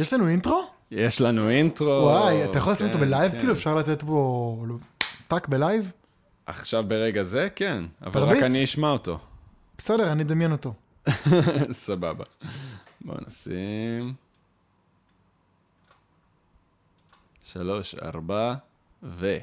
יש לנו אינטרו? יש לנו אינטרו. וואי, אתה יכול לשים אותו כן, בלייב? כן. כאילו, אפשר לתת בו טאק בלייב? עכשיו ברגע זה, כן. אבל. רק אני אשמע אותו. בסדר, אני אדמיין אותו. סבבה. בואו נשים... שלוש, ארבע, ו...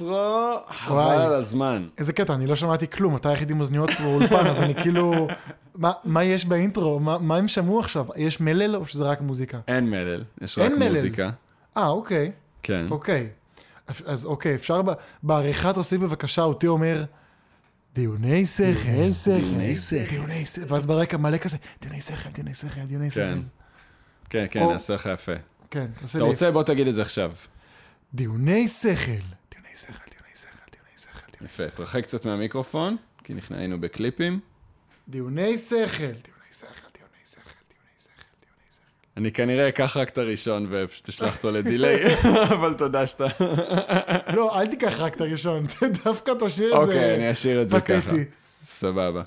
אינטרו, חבל. על הזמן. איזה קטע, אני לא שמעתי כלום, אתה היחיד עם אוזניות באולפן, אז אני כאילו... מה- מה יש באינטרו? מה מה הם שמעו עכשיו? יש מלל או שזה רק מוזיקה? אין מלל, יש רק מלל. מוזיקה. אה, אוקיי. כן. אוקיי. אז אוקיי, אפשר בעריכה תוסיף בבקשה אותי אומר, דיוני שכל, דיוני שכל. דיוני שכל, ואז ברקע מלא כזה, דיוני שכל, דיוני שכל, דיוני שכל. כן. כן, כן, נעשה לך יפה. כן, תעשה אתה לי. רוצה? בוא תגיד את זה עכשיו. דיוני שכל, דיוני שכל, דיוני שכל, דיוני שכל, דיוני יפה, שכל. תרחק קצת מהמיקרופון, כי נכנע- היינו בקליפים. דיוני שכל, דיוני שכל, דיוני שכל, דיוני שכל, דיוני שכל. אני כנראה אקח רק את הראשון ופשוט אשלח אותו לדיליי, אבל תודה שאתה... לא, אל תיקח רק את הראשון, דווקא תשאיר את זה אוקיי, אני אשאיר את זה ככה. סבבה.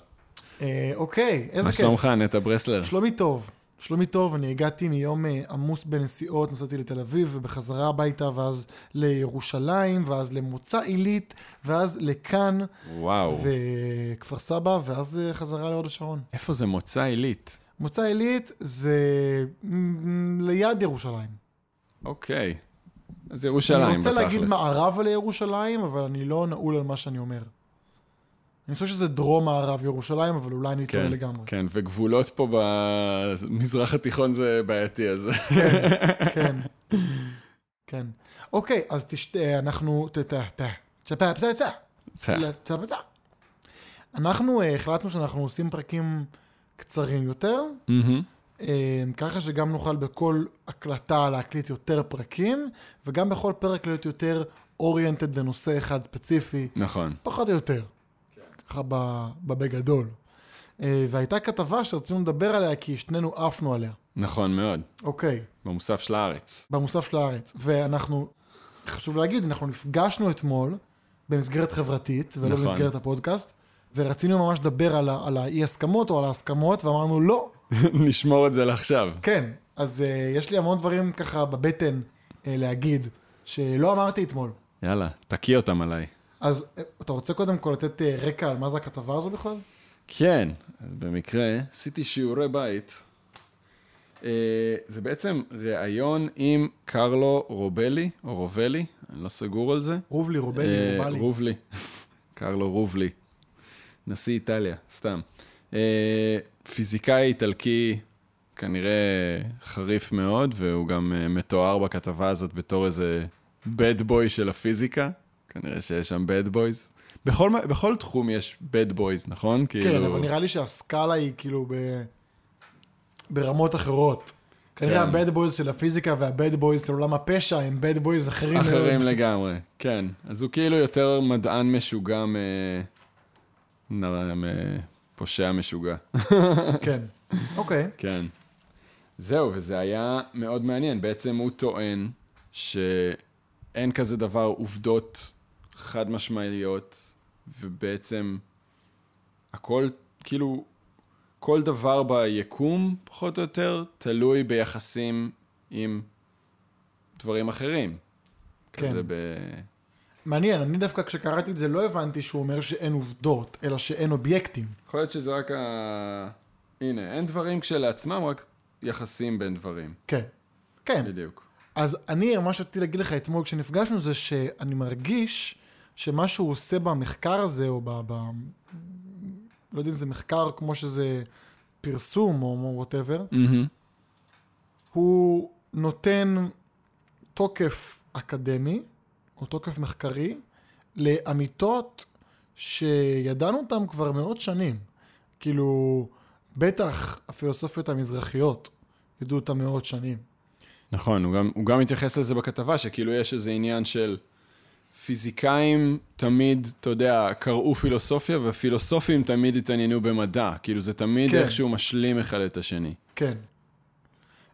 אה, אוקיי, איזה מה כיף. שלומך, נטע ברסלר? שלומי טוב. שלומי טוב, אני הגעתי מיום אה, עמוס בנסיעות, נסעתי לתל אביב ובחזרה הביתה, ואז לירושלים, ואז למוצא עילית, ואז לכאן, וואו. וכפר סבא, ואז אה, חזרה להוד השרון. איפה זה מוצא עילית? מוצא עילית זה ליד ירושלים. אוקיי. אז ירושלים אני בתכלס. רוצה להגיד מערבה לירושלים, אבל אני לא נעול על מה שאני אומר. אני חושב שזה דרום מערב ירושלים, אבל אולי אני טועה כן, לגמרי. כן, וגבולות פה במזרח התיכון זה בעייתי, אז... כן. כן. אוקיי, אז תשתה, אנחנו... אנחנו החלטנו שאנחנו עושים פרקים קצרים יותר. אה, ככה שגם נוכל בכל הקלטה להקליט יותר פרקים, וגם בכל פרק להיות יותר אוריינטד לנושא אחד ספציפי, נכון. פחות או יותר. ככה ב- בבגדול. אה, והייתה כתבה שרצינו לדבר עליה, כי שנינו עפנו עליה. נכון מאוד. אוקיי. במוסף של הארץ. במוסף של הארץ. ואנחנו, חשוב להגיד, אנחנו נפגשנו אתמול במסגרת חברתית, ולא נכון. במסגרת הפודקאסט, ורצינו ממש לדבר על, ה- על האי-הסכמות או על ההסכמות, ואמרנו לא. נשמור את זה לעכשיו. כן, אז uh, יש לי המון דברים ככה בבטן uh, להגיד, שלא אמרתי אתמול. יאללה, תקיא אותם עליי. אז uh, אתה רוצה קודם כל לתת uh, רקע על מה זה הכתבה הזו בכלל? כן, במקרה עשיתי שיעורי בית. אה, זה בעצם ראיון עם קרלו רובלי, או רובלי, אני לא סגור על זה. רובלי, רובלי, אה, רובלי. רובלי. קרלו רובלי. נשיא איטליה, סתם. אה, פיזיקאי איטלקי, כנראה חריף מאוד, והוא גם אה, מתואר בכתבה הזאת בתור איזה bad boy של הפיזיקה. כנראה שיש שם bad boys. בכל, בכל תחום יש bad boys, נכון? כן, כאילו... אבל נראה לי שהסקאלה היא כאילו ב... ברמות אחרות. כנראה כן. ה bad boys של הפיזיקה וה bad boys של עולם הפשע הם bad boys אחרים מאוד. אחרים לגמרי, כן. אז הוא כאילו יותר מדען משוגע מ... מפושע משוגע. כן. אוקיי. כן. זהו, וזה היה מאוד מעניין. בעצם הוא טוען שאין כזה דבר עובדות חד משמעיות, ובעצם הכל, כאילו, כל דבר ביקום, פחות או יותר, תלוי ביחסים עם דברים אחרים. כן. כזה ב... מעניין, אני דווקא כשקראתי את זה לא הבנתי שהוא אומר שאין עובדות, אלא שאין אובייקטים. יכול להיות שזה רק ה... הנה, אין דברים כשלעצמם, רק יחסים בין דברים. כן. כן. בדיוק. אז אני, מה שרציתי להגיד לך אתמול כשנפגשנו זה שאני מרגיש שמה שהוא עושה במחקר הזה, או ב... ב... לא יודע אם זה מחקר כמו שזה פרסום או whatever, הוא נותן תוקף אקדמי, או תוקף מחקרי, לאמיתות שידענו אותן כבר מאות שנים. כאילו, בטח הפילוסופיות המזרחיות ידעו אותן מאות שנים. נכון, הוא גם, הוא גם מתייחס לזה בכתבה, שכאילו יש איזה עניין של פיזיקאים תמיד, אתה יודע, קראו פילוסופיה, ופילוסופים תמיד התעניינו במדע. כאילו, זה תמיד כן. איכשהו משלים אחד את השני. כן.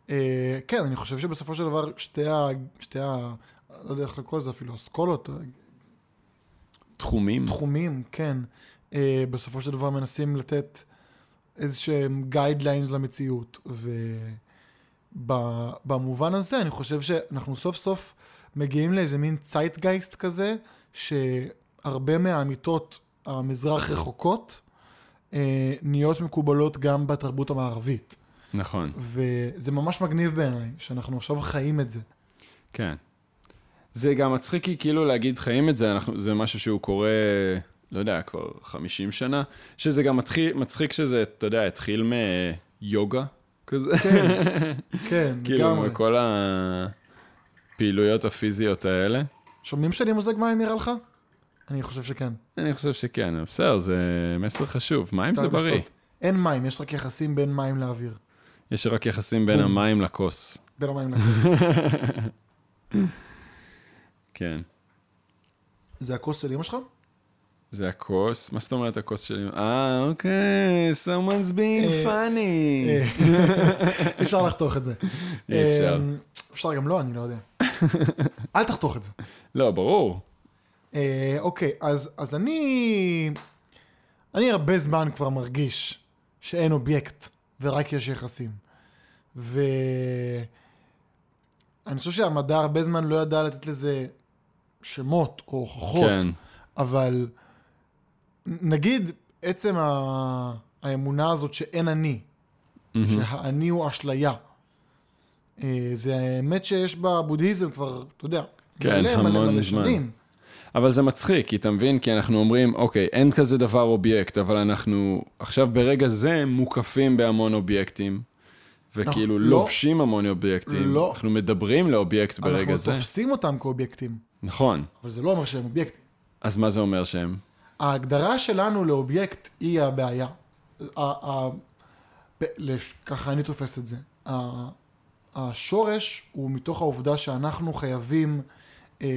אה, כן, אני חושב שבסופו של דבר שתי ה... שתי ה... לא יודע איך לקרוא לזה אפילו, אסכולות, תחומים. תחומים, כן. אה, בסופו של דבר מנסים לתת איזה שהם guidelines למציאות. ובמובן הזה אני חושב שאנחנו סוף סוף מגיעים לאיזה מין צייטגייסט כזה, שהרבה מהאמיתות המזרח רחוקות אה, נהיות מקובלות גם בתרבות המערבית. נכון, וזה ממש מגניב בעיניי, שאנחנו עכשיו חיים את זה. כן. זה גם מצחיק כי כאילו להגיד חיים את זה, אנחנו, זה משהו שהוא קורה, לא יודע, כבר 50 שנה, שזה גם מתחיל, מצחיק שזה, אתה יודע, התחיל מיוגה כזה. כן, כן, כאילו, לגמרי. כל הפעילויות הפיזיות האלה. שומעים שאני מוזג מים נראה לך? אני חושב שכן. אני חושב שכן, בסדר, זה מסר חשוב. מים זה בריא. אין מים, יש רק יחסים בין מים לאוויר. יש רק יחסים בין. המים לכוס. בין המים לכוס. כן. זה הכוס של אמא שלך? זה הכוס, מה זאת אומרת הכוס שלי? אה, אוקיי, someone's being אה, funny. אה, אי אפשר לחתוך את זה. אי אפשר. אה, אפשר גם לא, אני לא יודע. אל תחתוך את זה. לא, ברור. אה, אוקיי, אז, אז אני... אני הרבה זמן כבר מרגיש שאין אובייקט ורק יש יחסים. ואני חושב שהמדע הרבה זמן לא ידע לתת לזה שמות או הוכחות, כן. אבל נגיד עצם ה... האמונה הזאת שאין אני, מהמם. שהאני הוא אשליה. אה, זה האמת שיש בבודהיזם כבר, אתה יודע, כן, מלא המון מלא זמן. שנים. אבל זה מצחיק, כי אתה מבין? כי אנחנו אומרים, אוקיי, אין כזה דבר אובייקט, אבל אנחנו עכשיו ברגע זה מוקפים בהמון אובייקטים, וכאילו לא. לובשים המון אובייקטים. לא. אנחנו מדברים לאובייקט ברגע אנחנו זה. תופסים אותם כאובייקטים, נכון. אבל זה לא אומר שהם אובייקטים. אז מה זה אומר שהם? ההגדרה שלנו לאובייקט היא הבעיה. ככה אני תופס את זה. השורש הוא מתוך העובדה שאנחנו חייבים אה,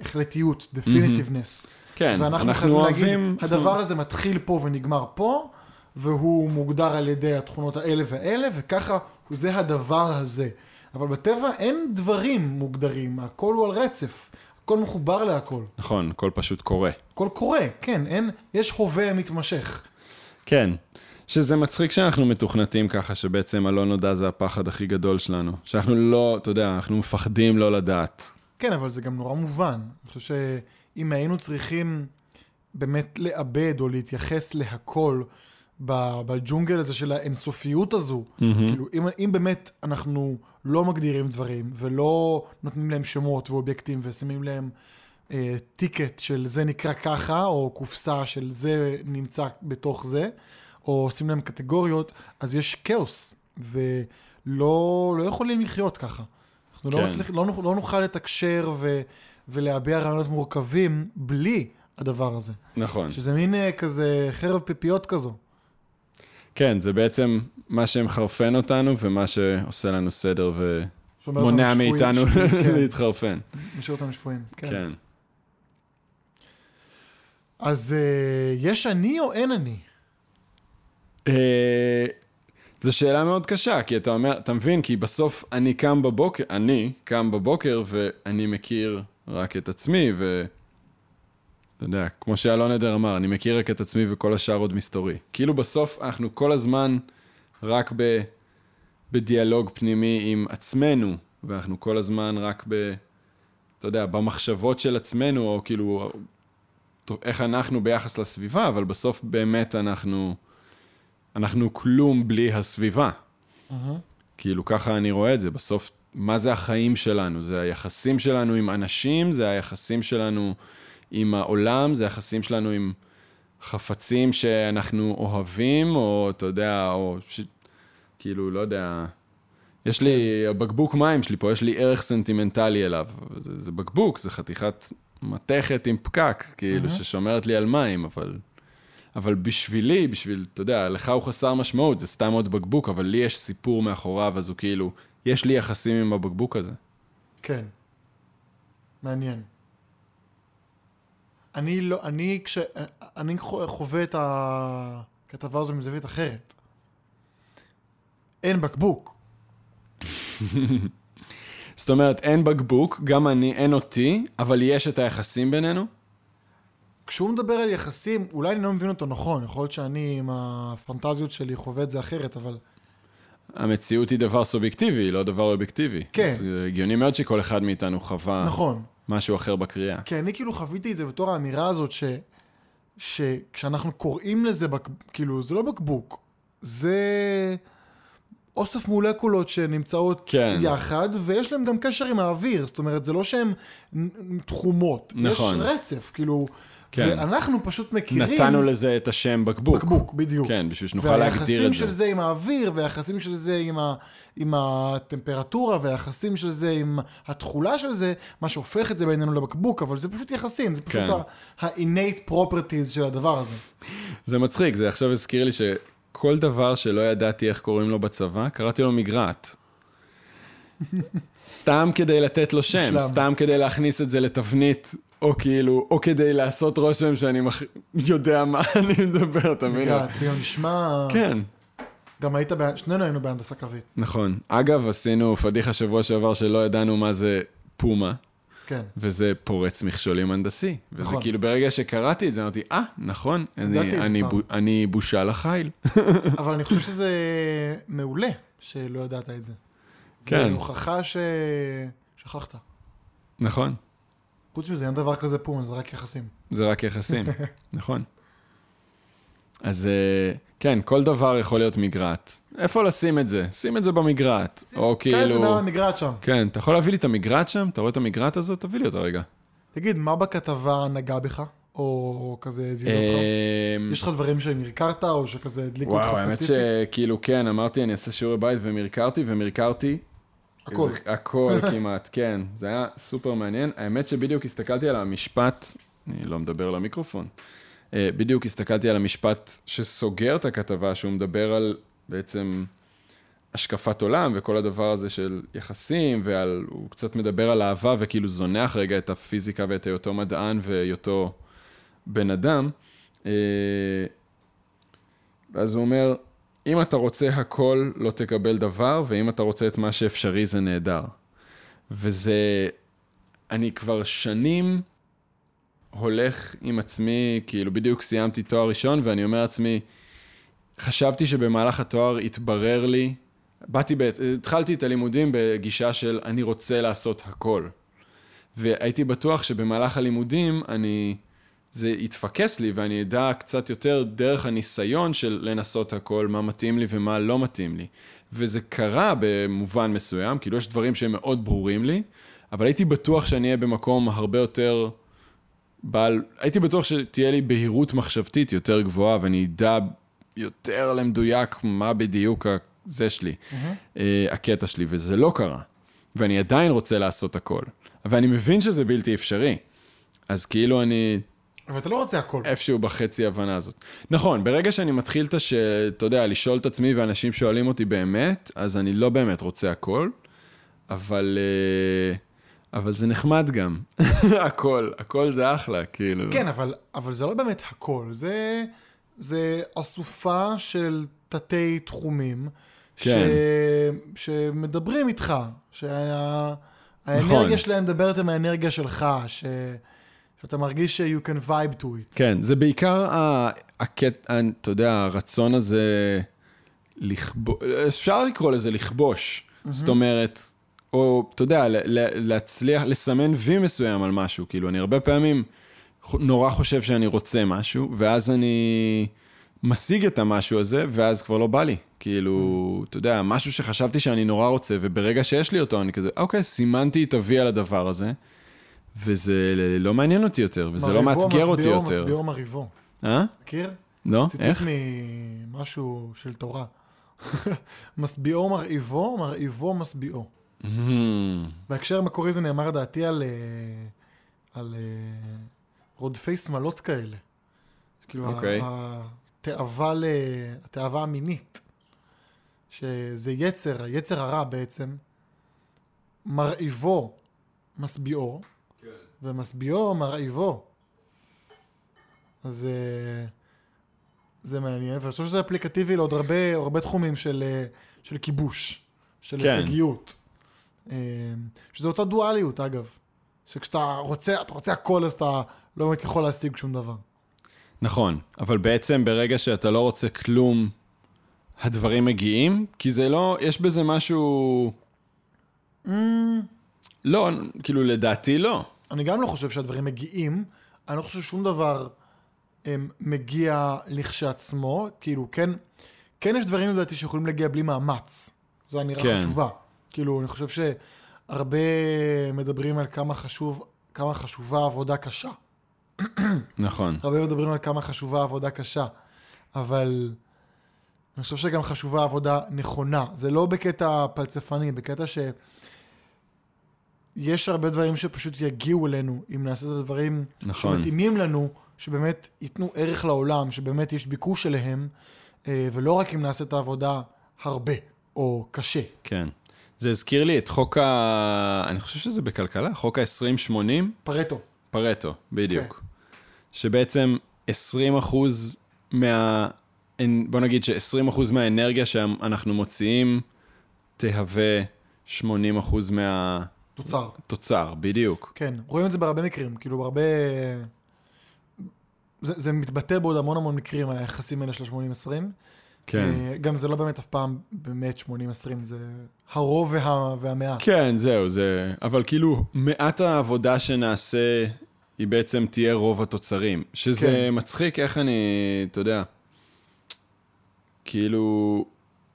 החלטיות, definitiveness. כן, ואנחנו אנחנו חייבים אוהבים... להגיד, הדבר הזה מתחיל פה ונגמר פה, והוא מוגדר על ידי התכונות האלה והאלה, וככה זה הדבר הזה. אבל בטבע אין דברים מוגדרים, הכל הוא על רצף, הכל מחובר להכל. נכון, הכל פשוט קורה. הכל קורה, כן, אין, יש הווה מתמשך. כן. שזה מצחיק שאנחנו מתוכנתים ככה, שבעצם הלא נודע זה הפחד הכי גדול שלנו. שאנחנו לא, אתה יודע, אנחנו מפחדים לא לדעת. כן, אבל זה גם נורא מובן. אני חושב שאם היינו צריכים באמת לאבד או להתייחס להכל בג'ונגל הזה של האינסופיות הזו, כאילו, אם, אם באמת אנחנו לא מגדירים דברים ולא נותנים להם שמות ואובייקטים ושמים להם אה, טיקט של זה נקרא ככה, או קופסה של זה נמצא בתוך זה, או עושים להם קטגוריות, אז יש כאוס, ולא לא יכולים לחיות ככה. אנחנו כן. לא, מצליח, לא, לא נוכל לתקשר ו, ולהביע רעיונות מורכבים בלי הדבר הזה. נכון. שזה מין אה, כזה חרב פיפיות כזו. כן, זה בעצם מה שמחרפן אותנו ומה שעושה לנו סדר ומונע אותנו שפויים, מאיתנו כן, להתחרפן. משאיר אותם שפויים. כן. כן. אז אה, יש אני או אין אני? אה, זו שאלה מאוד קשה, כי אתה אומר, אתה מבין, כי בסוף אני קם בבוקר, אני קם בבוקר ואני מכיר רק את עצמי, ו... אתה יודע, כמו שאלון עדר אמר, אני מכיר רק את עצמי וכל השאר עוד מסתורי. כאילו בסוף אנחנו כל הזמן רק ב... בדיאלוג פנימי עם עצמנו, ואנחנו כל הזמן רק ב... אתה יודע, במחשבות של עצמנו, או כאילו, איך אנחנו ביחס לסביבה, אבל בסוף באמת אנחנו... אנחנו כלום בלי הסביבה. כאילו, ככה אני רואה את זה. בסוף, מה זה החיים שלנו? זה היחסים שלנו עם אנשים, זה היחסים שלנו עם העולם, זה היחסים שלנו עם חפצים שאנחנו אוהבים, או אתה יודע, או ש... כאילו, לא יודע... יש לי, הבקבוק מים שלי פה, יש לי ערך סנטימנטלי אליו. זה, זה בקבוק, זה חתיכת מתכת עם פקק, כאילו, ששומרת לי על מים, אבל... אבל בשבילי, בשביל, אתה יודע, לך הוא חסר משמעות, זה סתם עוד בקבוק, אבל לי יש סיפור מאחוריו, אז הוא כאילו, יש לי יחסים עם הבקבוק הזה. כן. מעניין. אני לא, אני כש... אני חווה את הכתבה הזו מזווית אחרת. אין בקבוק. זאת אומרת, אין בקבוק, גם אני, אין אותי, אבל יש את היחסים בינינו? כשהוא מדבר על יחסים, אולי אני לא מבין אותו נכון, יכול להיות שאני עם הפנטזיות שלי חווה את זה אחרת, אבל... המציאות היא דבר סובייקטיבי, לא דבר אובייקטיבי. כן. זה הגיוני מאוד שכל אחד מאיתנו חווה נכון. משהו אחר בקריאה. כי אני כאילו חוויתי את זה בתור האמירה הזאת, ש... שכשאנחנו קוראים לזה, בק... כאילו, זה לא בקבוק, זה אוסף מולקולות שנמצאות כן. יחד, ויש להם גם קשר עם האוויר, זאת אומרת, זה לא שהן תחומות. נכון. יש רצף, כאילו, כן. ואנחנו פשוט מכירים... נתנו לזה את השם בקבוק. בקבוק, בדיוק. כן, בשביל שנוכל להגדיר את והיחסים זה. של זה עם האוויר, והיחסים של זה עם, ה, עם הטמפרטורה, והיחסים של זה עם התכולה של זה, מה שהופך את זה בינינו לבקבוק, אבל זה פשוט יחסים, זה פשוט כן. ה-innate properties של הדבר הזה. זה מצחיק, זה עכשיו הזכיר לי שכל דבר שלא ידעתי איך קוראים לו בצבא, קראתי לו מגרעת. סתם כדי לתת לו שם. סתם כדי להכניס את זה לתבנית, או כאילו, או כדי לעשות רושם שאני מח... יודע מה אני מדבר, אתה מבין? רגע, תראו, נשמע... כן, גם היית, ב... שנינו היינו בהנדסה קרבית. נכון. אגב, עשינו פדיחה שבוע שעבר שלא ידענו מה זה פומה, כן. וזה פורץ מכשולים הנדסי. וזה נכון. כאילו, ברגע שקראתי את זה, אמרתי, אה, נכון, אני, אני. בו, אני בושה לחיל. אבל אני חושב שזה מעולה שלא ידעת את זה. כן. זה הוכחה ששכחת. נכון. חוץ מזה, אין דבר כזה פום, זה רק יחסים. זה רק יחסים, נכון. אז אה, כן, כל דבר יכול להיות מגרעת. איפה לשים את זה? שים את זה במגרעת. או כן, זה כאילו... מעל המגרעת שם. כן, אתה יכול להביא לי את המגרעת שם? אתה רואה את המגרעת הזאת? תביא לי אותה רגע. תגיד, מה בכתבה נגע בך? או כזה הזיז אותך? אמ, יש לך דברים שמרקרת, או שכזה הדליקו אותך וואו, האמת ספציפית? שכאילו, כן, אמרתי, אני אעשה שיעורי בית ומרקרתי, ומרקרתי. הכל. איזה- הכל כמעט, כן. זה היה סופר מעניין. האמת שבדיוק הסתכלתי על המשפט, אני לא מדבר למיקרופון, אה, בדיוק הסתכלתי על המשפט שסוגר את הכתבה, שהוא מדבר על בעצם השקפת עולם וכל הדבר הזה של יחסים, ועל, הוא קצת מדבר על אהבה וכאילו זונח רגע את הפיזיקה ואת היותו מדען והיותו בן אדם. אה, ואז הוא אומר, אם אתה רוצה הכל, לא תקבל דבר, ואם אתה רוצה את מה שאפשרי, זה נהדר. וזה... אני כבר שנים הולך עם עצמי, כאילו בדיוק סיימתי תואר ראשון, ואני אומר לעצמי, חשבתי שבמהלך התואר התברר לי, באתי, ב... התחלתי את הלימודים בגישה של אני רוצה לעשות הכל. והייתי בטוח שבמהלך הלימודים אני, זה יתפקס לי ואני אדע קצת יותר דרך הניסיון של לנסות הכל, מה מתאים לי ומה לא מתאים לי. וזה קרה במובן מסוים, כאילו יש דברים שהם מאוד ברורים לי, אבל הייתי בטוח שאני אהיה במקום הרבה יותר בעל, הייתי בטוח שתהיה לי בהירות מחשבתית יותר גבוהה ואני אדע יותר למדויק מה בדיוק זה שלי, אה, הקטע שלי, וזה לא קרה. ואני עדיין רוצה לעשות הכל. ואני מבין שזה בלתי אפשרי. אז כאילו אני אבל אתה לא רוצה הכל. איפשהו בחצי הבנה הזאת. נכון, ברגע שאני מתחיל את הש... אתה יודע, לשאול את עצמי ואנשים שואלים אותי באמת, אז אני לא באמת רוצה הכל, אבל... אה, אבל זה נחמד גם. הכל, הכל זה אחלה, כאילו. כן, אבל, אבל זה לא באמת הכל, זה, זה אסופה של תתי תחומים, כן. ש, שמדברים איתך, שהאנרגיה נכון. שלהם מדברת עם האנרגיה שלך, ש, שאתה מרגיש ש- you can vibe to it. כן, זה בעיקר ה- הקט... אתה יודע, הרצון הזה לכבוש, אפשר לקרוא לזה לכבוש. זאת אומרת, או, אתה יודע, להצליח, לסמן וי מסוים על משהו. כאילו, אני הרבה פעמים נורא חושב שאני רוצה משהו, ואז אני משיג את המשהו הזה, ואז כבר לא בא לי. כאילו, אתה יודע, משהו שחשבתי שאני נורא רוצה, וברגע שיש לי אותו, אני כזה, אוקיי, סימנתי את ה-V על הדבר הזה, וזה לא מעניין אותי יותר, וזה לא מאתגר אותי יותר. מסביעו מרהיבו. אה? מכיר? לא? ציטוט איך? ממשהו של תורה. משביעו מרהיבו, מרהיבו משביעו. Hmm, בהקשר המקורי זה נאמר לדעתי על, אה, על אה, רודפי שמלות כאלה. כאילו, אוקיי. ה- התאווה, ל... התאווה המינית, שזה יצר, היצר הרע בעצם, מרהיבו משביעו, ומשביעו מרהיבו. אז אה, זה מעניין, ואני חושב שזה אפליקטיבי לעוד הרבה, הרבה תחומים של, אה, של כיבוש, של כן. הישגיות. אה, שזה אותה דואליות, אגב. שכשאתה רוצה, אתה רוצה הכל, אז אתה לא באמת יכול להשיג שום דבר. נכון, אבל בעצם ברגע שאתה לא רוצה כלום, הדברים מגיעים, כי זה לא, יש בזה משהו... לא, כאילו לדעתי לא. אני גם לא חושב שהדברים מגיעים, אני לא חושב ששום דבר הם, מגיע לכשעצמו, כאילו, כן, כן יש דברים לדעתי שיכולים להגיע בלי מאמץ. זו אמירה כן. חשובה. כאילו, אני חושב שהרבה מדברים על כמה חשוב, כמה חשובה עבודה קשה. נכון. הרבה מדברים על כמה חשובה עבודה קשה, אבל אני חושב שגם חשובה עבודה נכונה. זה לא בקטע פלצפני, בקטע ש... יש הרבה דברים שפשוט יגיעו אלינו, אם נעשה את הדברים נכון. שמתאימים לנו, שבאמת ייתנו ערך לעולם, שבאמת יש ביקוש אליהם, אה, ולא רק אם נעשה את העבודה הרבה או קשה. כן. זה הזכיר לי את חוק ה... אני חושב שזה בכלכלה, חוק ה-20-80, פרטו. פרטו, בדיוק. שבעצם 20 אחוז מה... בוא נגיד ש-20 אחוז מהאנרגיה שאנחנו מוציאים תהווה 80 אחוז תוצר. מהתוצר, בדיוק. כן, רואים את זה בהרבה מקרים, כאילו בהרבה... זה, זה מתבטא בעוד המון המון מקרים, היחסים האלה של ה-80-20. כן. אה, גם זה לא באמת אף פעם באמת 80-20, זה הרוב וה, והמעט. כן, זהו, זה... אבל כאילו, מעט העבודה שנעשה, היא בעצם תהיה רוב התוצרים. שזה כן. מצחיק איך אני, אתה יודע, כאילו,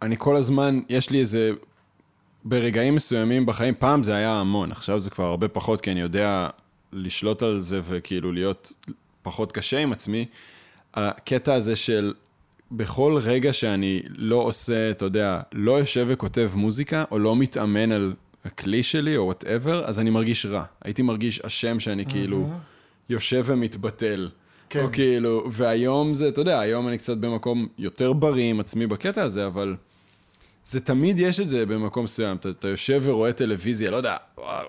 אני כל הזמן, יש לי איזה... ברגעים מסוימים בחיים, פעם זה היה המון, עכשיו זה כבר הרבה פחות, כי אני יודע לשלוט על זה וכאילו להיות פחות קשה עם עצמי. הקטע הזה של בכל רגע שאני לא עושה, אתה יודע, לא יושב וכותב מוזיקה, או לא מתאמן על הכלי שלי, או וואטאבר, אז אני מרגיש רע. הייתי מרגיש אשם שאני כאילו יושב ומתבטל. כן. או כאילו, והיום זה, אתה יודע, היום אני קצת במקום יותר בריא עם עצמי בקטע הזה, אבל זה תמיד יש את זה במקום מסוים. אתה, אתה יושב ורואה טלוויזיה, לא יודע,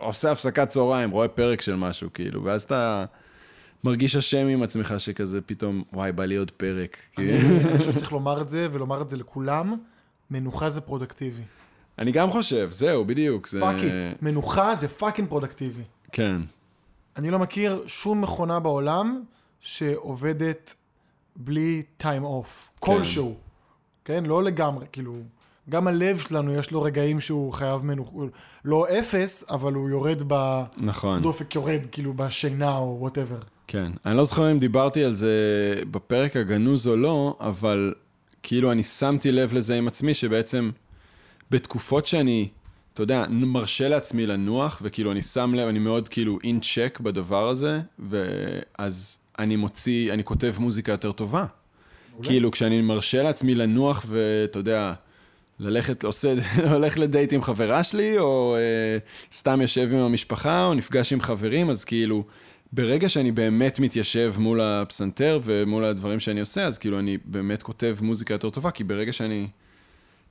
עושה הפסקת צהריים, רואה פרק של משהו, כאילו, ואז אתה מרגיש אשם עם עצמך שכזה פתאום, וואי, בא לי עוד פרק. אני כאילו. חושב שצריך לומר את זה, ולומר את זה לכולם, מנוחה זה פרודקטיבי. אני גם חושב, זהו, בדיוק. זה... fuck it, מנוחה זה fucking פרודקטיבי. כן, אני לא מכיר שום מכונה בעולם שעובדת בלי time off. כלשהו. כן? לא לגמרי, כאילו... גם הלב שלנו יש לו רגעים שהוא חייב מנוחה, לא אפס, אבל הוא יורד נכון. בדופק יורד, כאילו בשינה או whatever. כן. אני לא זוכר אם דיברתי על זה בפרק הגנוז או לא, אבל כאילו אני שמתי לב לזה עם עצמי, שבעצם בתקופות שאני, אתה יודע, מרשה לעצמי לנוח, וכאילו אני שם לב, אני מאוד כאילו in check בדבר הזה, ואז אני מוציא, אני כותב מוזיקה יותר טובה. כאילו כשאני מרשה לעצמי לנוח ואתה יודע, ללכת, עושה, הולך לדייט עם חברה שלי, או אה, סתם יושב עם המשפחה, או נפגש עם חברים, אז כאילו, ברגע שאני באמת מתיישב מול הפסנתר ומול הדברים שאני עושה, אז כאילו אני באמת כותב מוזיקה יותר טובה, כי ברגע שאני,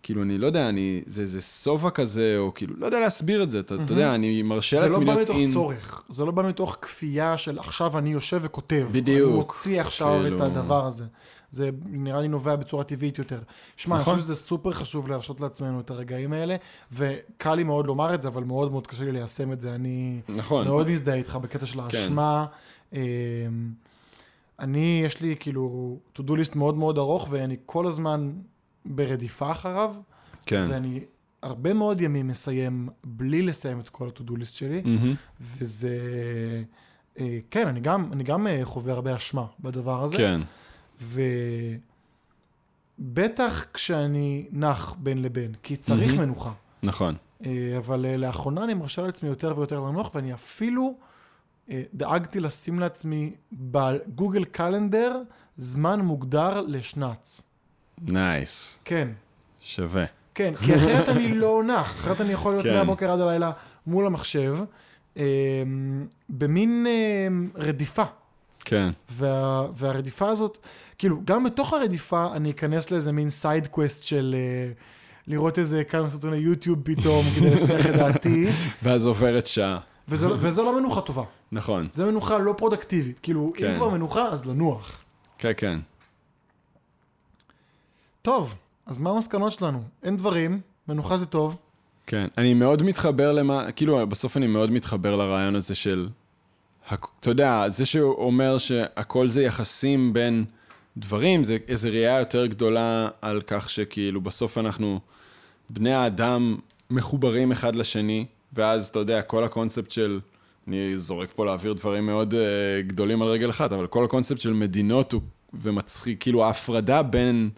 כאילו, אני לא יודע, אני, זה איזה שובע כזה, או כאילו, לא יודע להסביר את זה, אתה, אתה יודע, אני מרשה זה לא לעצמי בא להיות מתוך אין... צורך, זה לא בא מתוך כפייה של עכשיו אני יושב וכותב. בדיוק. אני מוציא עכשיו כאילו- את הדבר הזה. זה נראה לי נובע בצורה טבעית יותר. שמע, אני נכון. חושב שזה סופר חשוב להרשות לעצמנו את הרגעים האלה, וקל לי מאוד לומר את זה, אבל מאוד מאוד קשה לי ליישם את זה. אני נכון. מאוד מזדהה איתך בקטע של האשמה. אמ, אני, יש לי כאילו to do list מאוד מאוד ארוך, ואני כל הזמן ברדיפה אחריו, כן. ואני הרבה מאוד ימים מסיים בלי לסיים את כל ה-to do list שלי. מהמם. וזה... אה, כן, אני גם, אני גם אה, חווה הרבה אשמה בדבר הזה. כן. ובטח כשאני נח בין לבין, כי צריך מהמם. מנוחה. נכון. אה, אבל אה, לאחרונה אני מרשה לעצמי יותר ויותר לנוח, ואני אפילו אה, דאגתי לשים לעצמי ב Google Calendar זמן מוגדר לשנץ. nice. כן, שווה. כן, כי אחרת אני לא נח, אחרת אני יכול להיות כן. מהבוקר עד הלילה מול המחשב, במין רדיפה. כן. וה, והרדיפה הזאת, כאילו, גם בתוך הרדיפה אני אכנס לאיזה מין side quest של אה, לראות איזה כמה סרטוני יוטיוב פתאום, כדי לסייח את דעתי, ואז עוברת שעה. וזה, לא- וזה לא מנוחה טובה. נכון. זה מנוחה לא פרודוקטיבית. כאילו, כן. אם כבר מנוחה, אז לנוח. כן, כן. טוב, אז מה המסקנות שלנו? אין דברים, מנוחה זה טוב. כן, אני מאוד מתחבר למה, כאילו, בסוף אני מאוד מתחבר לרעיון הזה של, אתה יודע, זה שהוא אומר שהכל זה יחסים בין דברים, זה איזו ראייה יותר גדולה על כך שכאילו בסוף אנחנו, בני האדם מחוברים אחד לשני, ואז אתה יודע, כל הקונספט של, אני זורק פה להעביר דברים מאוד uh, גדולים על רגל אחת, אבל כל הקונספט של מדינות הוא, ומצחיק, כאילו ההפרדה בין...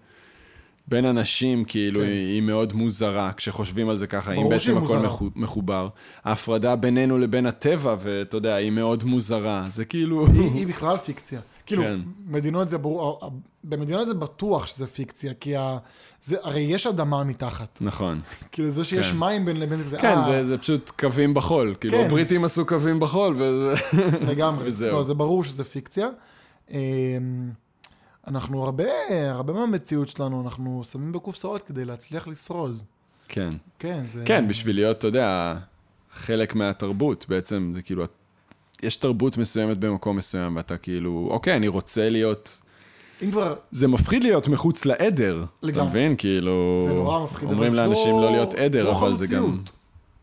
בין אנשים, כאילו, כן. היא, היא מאוד מוזרה, כשחושבים על זה ככה, אם בעצם הכל. מחו, מחובר. ההפרדה בינינו לבין הטבע, ואתה יודע, היא מאוד מוזרה. זה כאילו... היא, היא בכלל פיקציה. כאילו, כן. מדינות זה ברור, במדינות זה בטוח שזה פיקציה, כי ה, זה, הרי יש אדמה מתחת. נכון. כאילו, זה שיש כן. מים בין לבין זה, כן, אה, זה, זה פשוט קווים בחול. כאילו, כן. הבריטים עשו קווים בחול, ו... לגמרי. וזהו. לא, זה ברור שזה פיקציה. אנחנו הרבה, הרבה מהמציאות שלנו, אנחנו שמים בקופסאות כדי להצליח לשרוד. כן. כן, זה... כן, בשביל להיות, אתה יודע, חלק מהתרבות, בעצם, זה כאילו, יש תרבות מסוימת במקום מסוים, ואתה כאילו, אוקיי, אני רוצה להיות... אם כבר, זה מפחיד להיות מחוץ לעדר. אתה לגמרי. מבין? כאילו... זה נורא מפחיד, אומרים לאנשים זו- לא להיות עדר, אבל זה גם...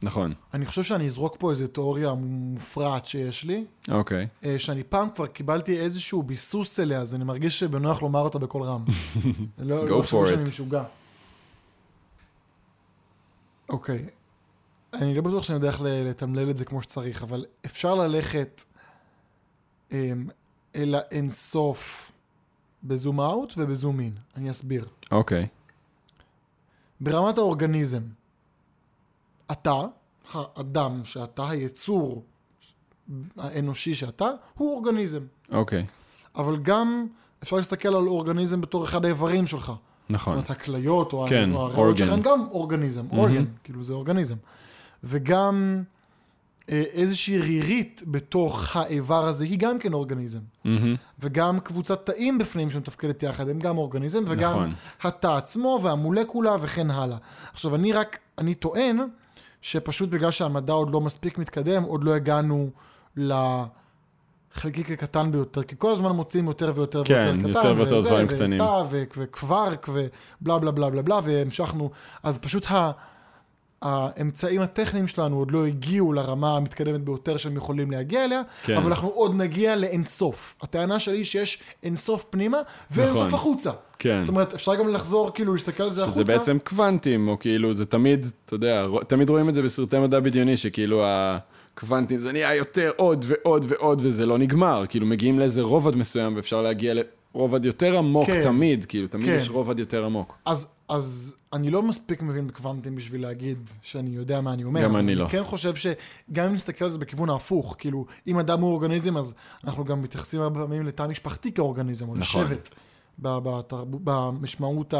נכון. אני חושב שאני אזרוק פה איזו תיאוריה מופרעת שיש לי, אוקיי. אה, שאני פעם כבר קיבלתי איזשהו ביסוס אליה, אז אני מרגיש שבנוח לומר אותה בקול רם. לא, Go לא for חשוב שאני. משוגע. אוקיי. אני לא בטוח שאני יודע איך לתמלל את זה כמו שצריך, אבל אפשר ללכת אמ, אל האינסוף בזום אאוט ובזום אין. אני אסביר. אוקיי. ברמת האורגניזם, אתה, האדם שאתה, היצור האנושי שאתה, הוא אורגניזם. אוקיי. אבל גם אפשר להסתכל על אורגניזם בתור אחד האיברים שלך. זאת נכון. אומרת, הכליות או כן, או הריאות. שלך גם אורגניזם, אורגן, כאילו זה אורגניזם. וגם אה, איזושהי רירית בתוך האיבר הזה היא גם כן אורגניזם. מהמם. וגם קבוצת תאים בפנים שמתפקדת יחד הם גם אורגניזם, וגם נכון. התא עצמו והמולקולה וכן הלאה. עכשיו, אני רק, אני טוען שפשוט בגלל שהמדע עוד לא מספיק מתקדם, עוד לא הגענו לחלקיק הקטן ביותר, כי כל הזמן מוצאים יותר ויותר כן, ויותר קטן. יותר ויותר דברים קטנים. ותא וקווארק ובלה בלה בלה בלה בלה, והמשכנו, אז פשוט ה... האמצעים הטכניים שלנו עוד לא הגיעו לרמה המתקדמת ביותר שהם יכולים להגיע אליה, כן. אבל אנחנו עוד נגיע לאינסוף. הטענה שלי היא שיש אינסוף פנימה ואינסוף נכון. החוצה. כן. זאת אומרת, אפשר גם לחזור, כאילו, להסתכל על זה החוצה. שזה בעצם קוונטים, או כאילו, זה תמיד, אתה יודע, תמיד רואים את זה בסרטי מדע בדיוני, שכאילו הקוונטים זה נהיה יותר עוד ועוד ועוד, וזה לא נגמר. כאילו, מגיעים לאיזה רובד מסוים, ואפשר להגיע לרובד יותר עמוק כן. תמיד, כאילו, תמיד כן. יש רובד יותר עמוק. אז, אז אני לא מספיק מבין בקוונטים בשביל להגיד שאני יודע מה אני אומר. גם אני לא. אני כן חושב שגם אם נסתכל על זה בכיוון ההפוך, כאילו, אם אדם הוא אורגניזם, אז אנחנו גם מתייחסים הרבה פעמים לתא משפחתי כאורגניזם, או נכון. לשבט, במשמעות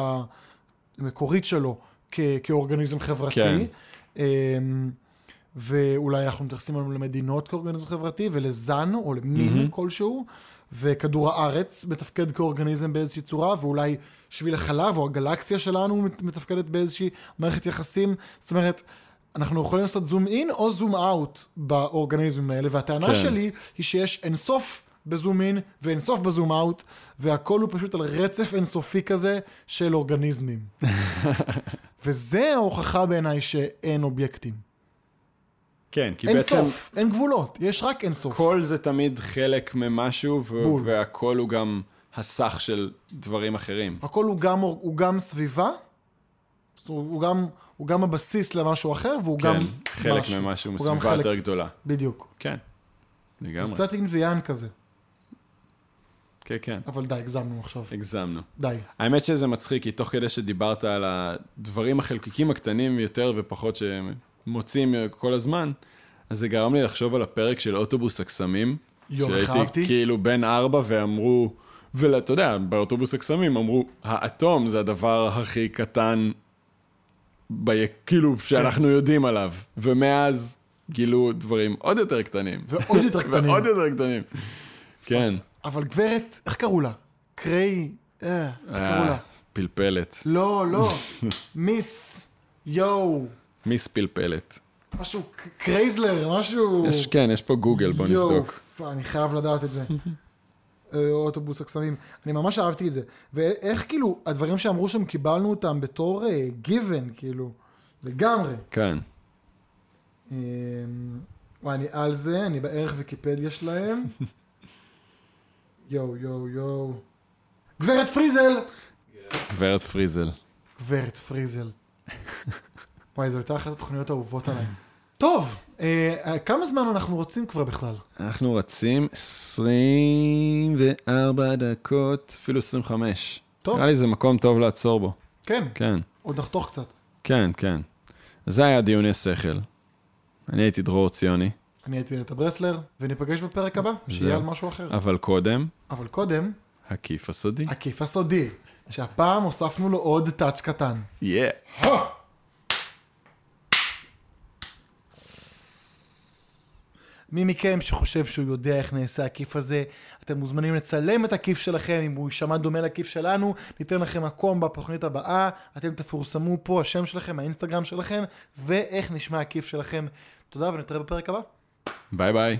המקורית שלו כ- כאורגניזם חברתי. כן. אמ, ואולי אנחנו מתייחסים היום למדינות כאורגניזם חברתי, ולזן או למין. כלשהו, וכדור הארץ מתפקד כאורגניזם באיזושהי צורה, ואולי שביל החלב או הגלקסיה שלנו מת- מתפקדת באיזושהי מערכת יחסים. זאת אומרת, אנחנו יכולים לעשות זום אין או זום אאוט באורגניזמים האלה, והטענה כן. שלי היא שיש אינסוף בזום אין ואינסוף בזום אאוט, והכל הוא פשוט על רצף אינסופי כזה של אורגניזמים. וזה ההוכחה בעיניי שאין אובייקטים. כן, כי אין בעצם סוף, אין גבולות, יש רק אין סוף. כל זה תמיד חלק ממשהו, ו- בול. והכל הוא גם הסך של דברים אחרים. הכל הוא גם, הוא גם סביבה, הוא גם, הוא גם הבסיס למשהו אחר, והוא כן, גם חלק משהו. ממשהו, הוא גם מסביבה חלק- יותר גדולה. בדיוק. כן, זה לגמרי. קצת אין ויאן כזה, כן, כן, אבל די, הגזמנו עכשיו. הגזמנו. די. האמת שזה מצחיק, כי תוך כדי שדיברת על הדברים החלקיקים הקטנים יותר ופחות שמוצאים כל הזמן, אז זה גרם לי לחשוב על הפרק של אוטובוס הקסמים. יואו, איך שהייתי אהבתי. כאילו בן ארבע ואמרו, ואתה יודע, באוטובוס הקסמים אמרו, האטום זה הדבר הכי קטן, ב... כאילו, שאנחנו יודעים עליו. ומאז גילו דברים עוד יותר קטנים. ועוד יותר קטנים. ועוד יותר קטנים. כן. אבל גברת, איך קראו לה? קריי, אה, איך קראו לה? אה, פלפלת. לא, לא, Miss, יואו, Miss פלפלת. משהו, קרייזלר, משהו... יש, כן, יש פה גוגל, בוא יואו, נבדוק. אני חייב לדעת את זה. אה, אוטובוס הקסמים. אני ממש אהבתי את זה. ואיך כאילו, הדברים שאמרו שם, קיבלנו אותם בתור גיוון, כאילו, לגמרי. כן. אה, וואי, אני על זה, אני בערך ויקיפדיה שלהם. יואו, יואו, יואו. גברת פריזל! גברת פריזל. גברת פריזל. וואי, זו הייתה אחת התוכניות האהובות עליי. טוב, אה, כמה זמן אנחנו רוצים כבר בכלל? אנחנו רצים 24 דקות, אפילו 25. טוב. נראה לי זה מקום טוב לעצור בו. כן, כן, עוד נחתוך קצת. כן, כן. זה היה דיוני שכל. אני הייתי דרור ציוני, אני הייתי נטע ברסלר, וניפגש בפרק הבא, שיהיה. על משהו אחר. אבל קודם, אבל קודם, הכיף הסודי. הכיף הסודי, שהפעם הוספנו לו עוד טאץ' קטן. יא. מי מכם שחושב שהוא יודע איך נעשה הכיף הזה, אתם מוזמנים לצלם את הכיף שלכם, אם הוא יישמע דומה לכיף שלנו, ניתן לכם מקום בתוכנית הבאה, אתם תפורסמו פה, השם שלכם, האינסטגרם שלכם, ואיך נשמע הכיף שלכם. תודה ונתראה בפרק הבא. ביי ביי.